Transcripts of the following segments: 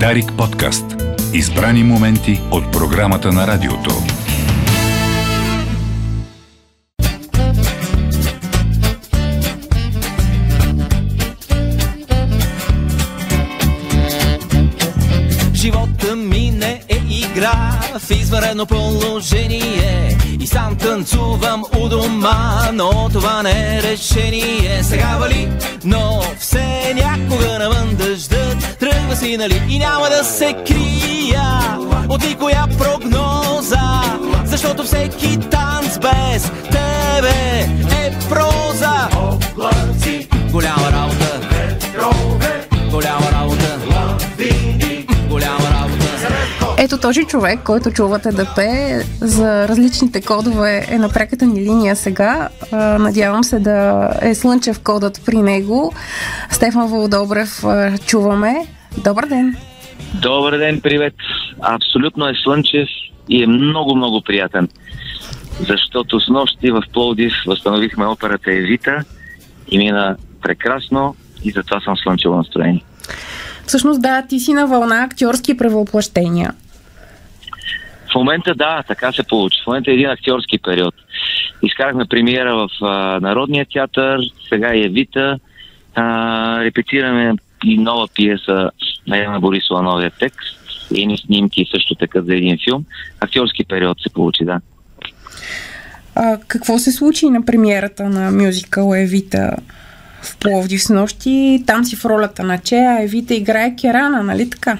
Дарик подкаст. Избрани моменти от програмата на радиото. Живота ми не е игра в извънредно положение И сам танцувам у дома, но това не е решение Сега вали, но дъждът Тръгва си, нали, и няма да се крия От никоя прогноза Защото всеки танц без тебе е проза Голяма работа Голяма работа Голяма работа Ето този човек, който чувате да пее за различните кодове е на преката ни линия сега. Надявам се да е слънчев кодът при него. Стефан Володобрев чуваме. Добър ден! Добър ден, привет. Абсолютно е слънчев и е много, много приятен. Защото с нощи в Пловдив възстановихме операта Евита и мина прекрасно и затова съм слънчево настроение. Всъщност да, ти си на вълна актьорски превъплъщения. В момента да, така се получи. В момента е един актьорски период. Изкарахме премиера в а, Народния театър, сега и Евита. А, репетираме и нова пиеса на Яна Борисова, новия текст. Едни снимки също така за един филм. Актьорски период се получи, да. А, какво се случи на премиерата на мюзикъл Евита в Пловдив с нощи? Там си в ролята на Чея, Евита играе Керана, нали така?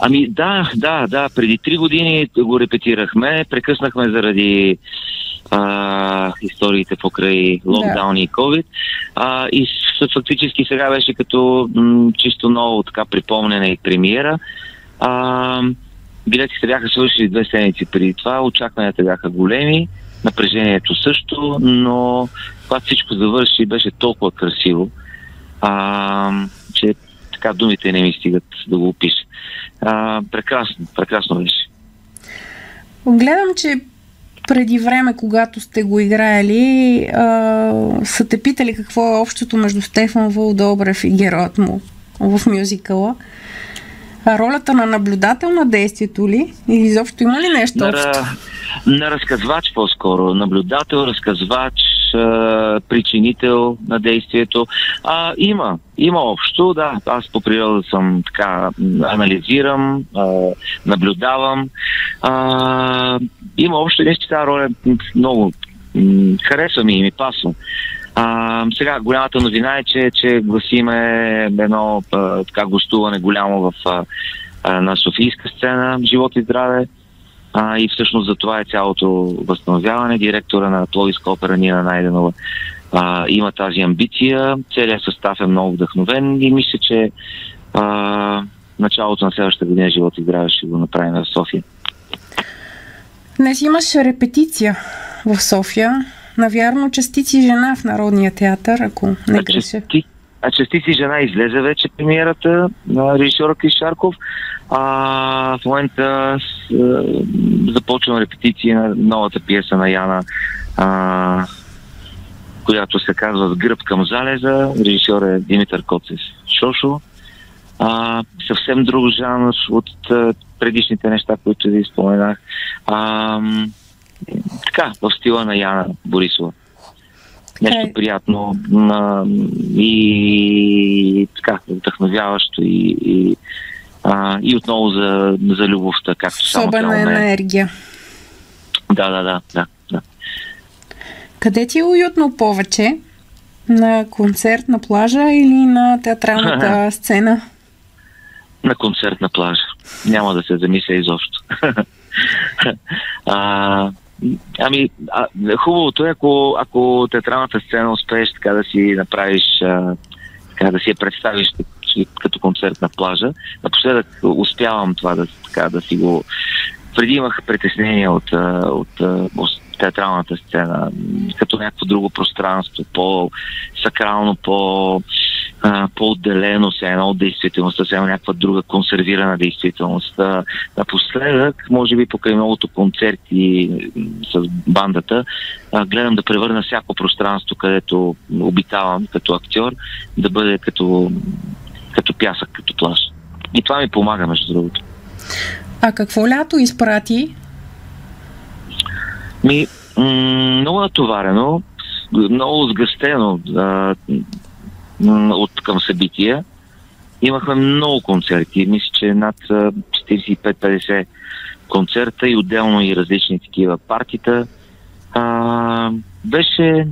Ами да, да, да. Преди три години го репетирахме. Прекъснахме заради а, историите покрай локдауни и COVID. А, и фактически сега беше като м, чисто ново така припомнена и премиера. А, билетите бяха свършили две седмици преди това. Очакванията бяха големи. Напрежението също, но когато всичко завърши, беше толкова красиво, а, че така думите не ми стигат да го опиша. А, прекрасно, прекрасно беше. Гледам, че преди време, когато сте го играели, а, са те питали какво е общото между Стефан Вълдобрев и героят му в мюзикъла. Ролята на наблюдател на действието ли? Или изобщо има ли нещо На, общо? на разказвач по-скоро. Наблюдател, разказвач, причинител на действието. А, има, има общо, да. Аз по природа съм така, анализирам, а, наблюдавам. А, има общо нещо, тази роля много харесва ми и ми пасва. А, сега, голямата новина е, че, че гласиме едно а, така гостуване голямо в, а, на Софийска сцена, живот и здраве. А, и всъщност за това е цялото възстановяване. Директора на Пловиска опера Нина Найденова а, има тази амбиция. Целият състав е много вдъхновен и мисля, че а, началото на следващата година живот и здраве ще го направим в София. Днес имаш репетиция в София. Навярно, частици жена в Народния театър, ако не А греша. части- А частици жена излезе вече премиерата на режисьора Крис Шарков. А, в момента с, а, започвам репетиции на новата пиеса на Яна, а, която се казва С гръб към залеза. Режисьор е Димитър Коцев Шошо. А, съвсем друг жанр от а, предишните неща, които ви споменах. А, така, в стила на Яна Борисова нещо е. приятно на, и така, вдъхновяващо и, и, а, и отново за, за любовта, както само тя Особена енергия. Да, да, да, да, да. Къде ти е уютно повече? На концерт на плажа или на театралната сцена? На концерт на плажа. Няма да се замисля изобщо. а, ами, а, хубавото е, ако, ако театралната сцена успееш така да си направиш, а, така да си я представиш като- концерт на плажа. Напоследък успявам това да, така, да си го... Преди имах притеснение от, от, от театралната сцена, като някакво друго пространство, по-сакрално, по, а, по-отделено се едно от действителността, сега някаква друга консервирана действителност. А, Напоследък, може би покрай многото концерти с бандата, а, гледам да превърна всяко пространство, където обитавам като актьор, да бъде като, като пясък, като плаж. и това ми помага, между другото. А какво лято изпрати? Ми, м- много натоварено, много сгъстено от към събития. Имахме много концерти. Мисля, че над а, 45-50 концерта и отделно и различни такива партита. А, беше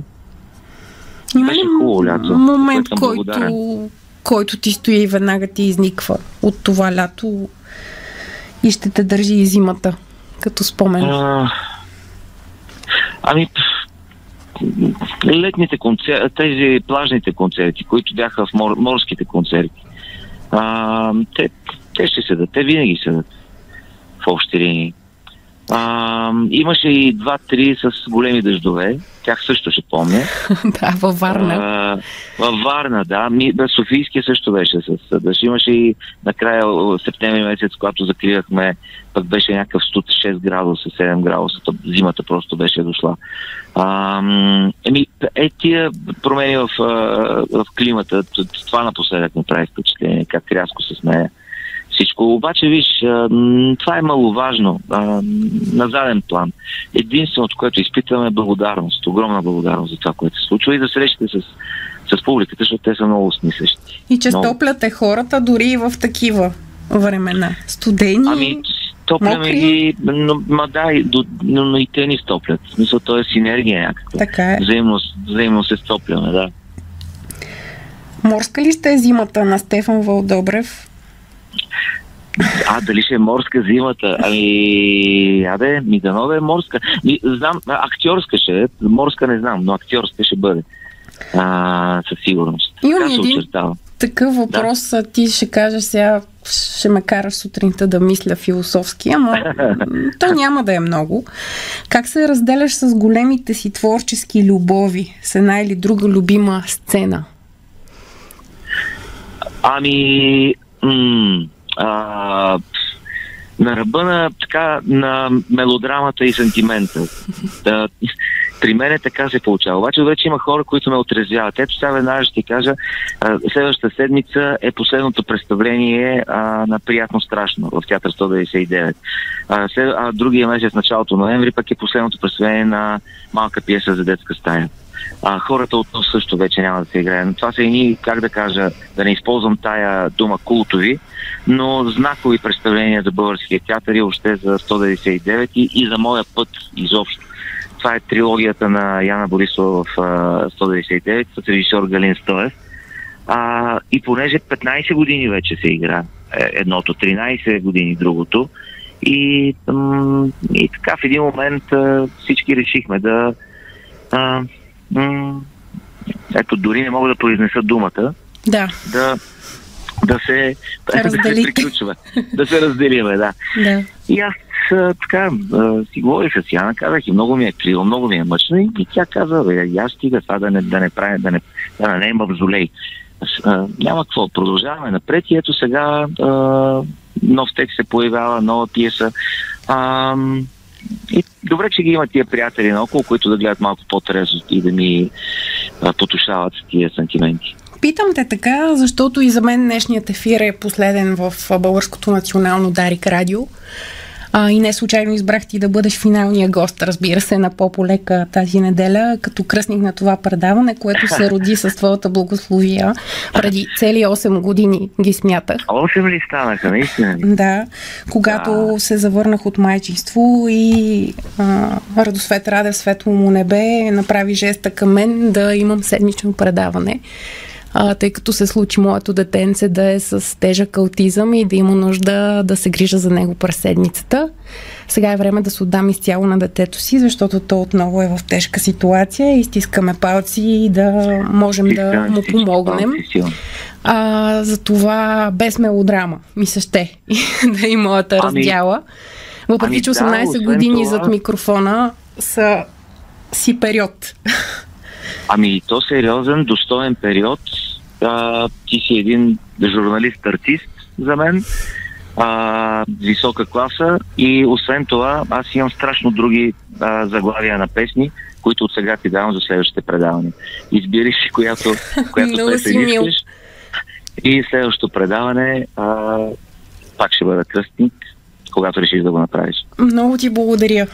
Има ли хубаво лято, момент, който, който ти стои и веднага ти изниква от това лято и ще те държи и зимата, като спомен? А, ами, летните концерти, тези плажните концерти, които бяха в мор, морските концерти, а, те, те ще седат, те винаги седат в общи линии. А, имаше и два-три с големи дъждове, тях също ще помня. да, във Варна. А, във Варна, да. Ми, да Софийския също беше с дъжд. Имаше и накрая септември месец, когато закривахме, пък беше някакъв студ 6 градуса, 7 градуса. Та Зимата просто беше дошла. А, еми, е тия промени в, в климата, това напоследък ми прави впечатление, как рязко се смея всичко. Обаче, виж, това е маловажно на заден план. Единственото, което изпитваме е благодарност, огромна благодарност за това, което се случва и за срещите с, с публиката, защото те са много смислещи. И че много. стопляте хората дори и в такива времена. Студени. Ами, топляме Мокри? ги, но, ма да, и, до, но, но и те ни стоплят. В смисъл, то е синергия някаква. Така е. Взаимно, взаимно се стопляме, да. Морска ли сте зимата на Стефан Вълдобрев? А, дали ще е морска зимата? Ами, аде, ми дано да е морска. Ми, знам, актьорска ще е, морска не знам, но актьорска ще бъде. А, със сигурност. Имам се един-. Такъв въпрос, а ти ще кажеш сега, ще ме караш сутринта да мисля философски, ама то няма да е много. Как се разделяш с големите си творчески любови с една или друга любима сцена? Ами, м- на ръба на, така, на мелодрамата и сантимента. Да, при мен е така се получава. Обаче вече има хора, които ме отрезвяват. Ето сега веднага ще ти кажа, следващата седмица е последното представление а, на Приятно страшно в Театър 199. А, след, а другия месец, началото ноември, пък е последното представление на малка пиеса за детска стая. А, хората от нас също вече няма да се играе. Но това са едни, как да кажа, да не използвам тая дума култови, но знакови представления за българския театър и въобще за 199 и, и за моя път изобщо. Това е трилогията на Яна Борисова в а, 199 с режисьор Галин Стоев. А, и понеже 15 години вече се игра е, едното, 13 години другото, и, и така в един момент всички решихме да м- ето дори не мога да произнеса думата, Да, да, да се, да се Разделите. приключваме, да се разделиме, да. да. И аз така си говорих с Яна, казах и много ми е криво, много ми е мъчно и, и тя каза, бе, стига това да не, да не прави, да не, да не е мавзолей. А, няма какво, продължаваме напред и ето сега а, нов текст се появява, нова пиеса. А, и добре, че ги има тия приятели наоколо, които да гледат малко по-трезво и да ми а, потушават тия сантименти. Питам те така, защото и за мен днешният ефир е последен в Българското национално Дарик радио. А, и не случайно избрах ти да бъдеш финалния гост, разбира се, на Пополека тази неделя, като кръстник на това предаване, което се роди с твоята благословия. Преди цели 8 години ги смятах. 8 ли станаха, наистина? Да, когато се завърнах от майчинство и а, Радосвет Радев, светло му небе, направи жеста към мен да имам седмично предаване. А, тъй като се случи моето детенце да е с тежък аутизъм и да има нужда да се грижа за него през седмицата. Сега е време да се отдам изцяло на детето си, защото то отново е в тежка ситуация и стискаме палци и да можем да му помогнем. А, за това без мелодрама ми се ще да и моята Ами- раздяла. Въпреки, ами че да, 18 освен години зад микрофона са си период. Ами то сериозен, достоен период. А, ти си един журналист-артист за мен, а, висока класа и освен това аз имам страшно други а, заглавия на песни, които от сега ти давам за следващите предавания. Избери си която, която песен искаш. И следващото предаване а, пак ще бъда кръстник, когато решиш да го направиш. Много ти благодаря.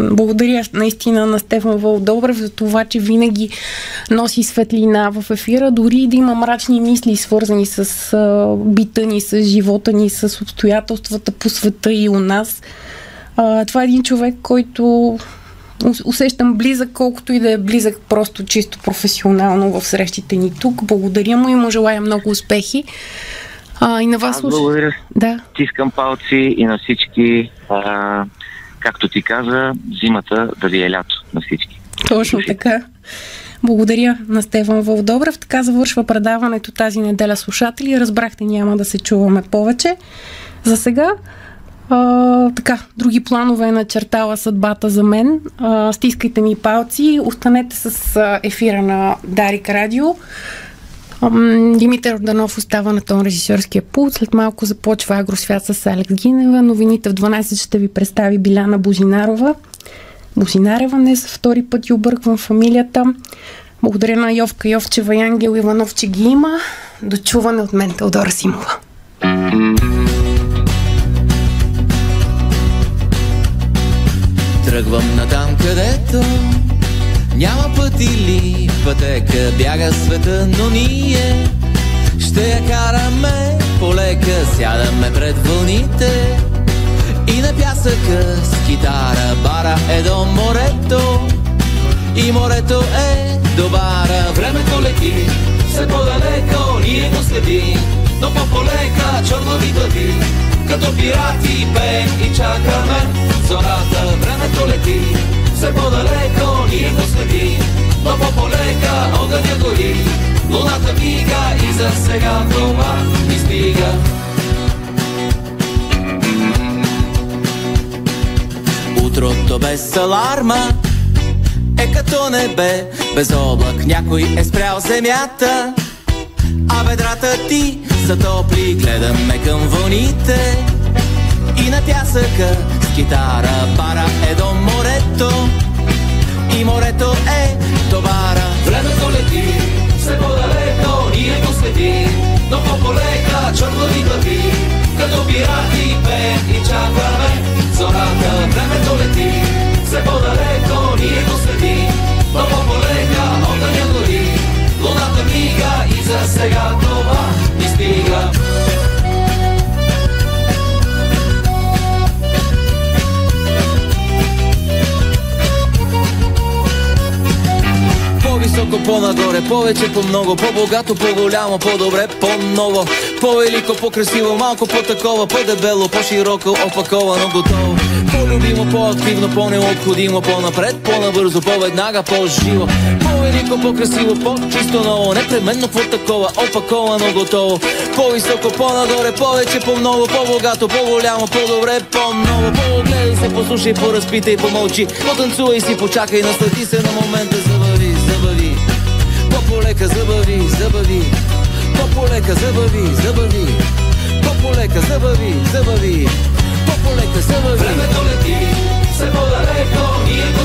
Благодаря наистина на Стефан Вълдобрев за това, че винаги носи светлина в ефира, дори да има мрачни мисли, свързани с бита ни, с живота ни, с обстоятелствата по света и у нас. Това е един човек, който усещам близък, колкото и да е близък просто чисто професионално в срещите ни тук. Благодаря му и му желая много успехи. А, и на вас Аз благодаря. Да. Тискам палци и на всички, а, както ти каза, зимата да ви е лято на всички. Точно така. Благодаря на Стефан Вълдобрев. Така завършва предаването тази неделя слушатели. Разбрахте, няма да се чуваме повече. За сега а, така, други планове е начертала съдбата за мен. А, стискайте ми палци, останете с ефира на Дарик Радио. Димитър Орданов остава на тон режисьорския пулт. След малко започва Агросвят с Алекс Гинева. Новините в 12 ще ви представи Биляна Бозинарова. Бозинарева не за втори път и обърквам фамилията. Благодаря на Йовка Йовчева и Ангел Иванов, че ги има. До чуване от мен, Теодора Симова. Тръгвам на там, където няма път или пътека? Бяга света, но ние Ще я караме. Полека Сядаме пред вълните. И на пясъка с китара Бара е до морето. И морето е до бара. Времето лети все по-далеко Ние го следим Но по-полека чернови глави Като пирати пеем и чакаме Зората. Времето лети все по-далеко го следим, но по-полека огъня гори. Луната мига и за сега това ни стига. Утрото без аларма е като небе без облак. Някой е спрял земята, а бедрата ти са топли. Гледаме към вълните и на пясъка с китара пара е до морето и морето е товара. Времето лети, все по-далеко, ние го следим, но по-полека чернови глави, като пирати пеем и чакаме зората. Времето лети, все по-далеко, ние го следим, По-високо, по-нагоре, повече, по-много, по-богато, по-голямо, по-добре, по-ново, по-велико, по-красиво, малко по-такова, по-дебело, по-широко, опаковано, готово. По-любимо, по-активно, по-необходимо, по-напред, по-набързо, по-веднага, по-живо. По-велико, по-красиво, по-чисто ново, непременно по-такова, опаковано, готово. По-високо, по-нагоре, повече, по-много, по-богато, по-голямо, по-добре, по-ново. По-гледай се, послушай, поразпитай, помълчи, потанцувай си, почакай, наслади се на момента, забави, забави. По-полека забави, забави. По-полека забави, забави. По-полека забави, забави. По-полека забави. Времето лети, все по-далеко, ние го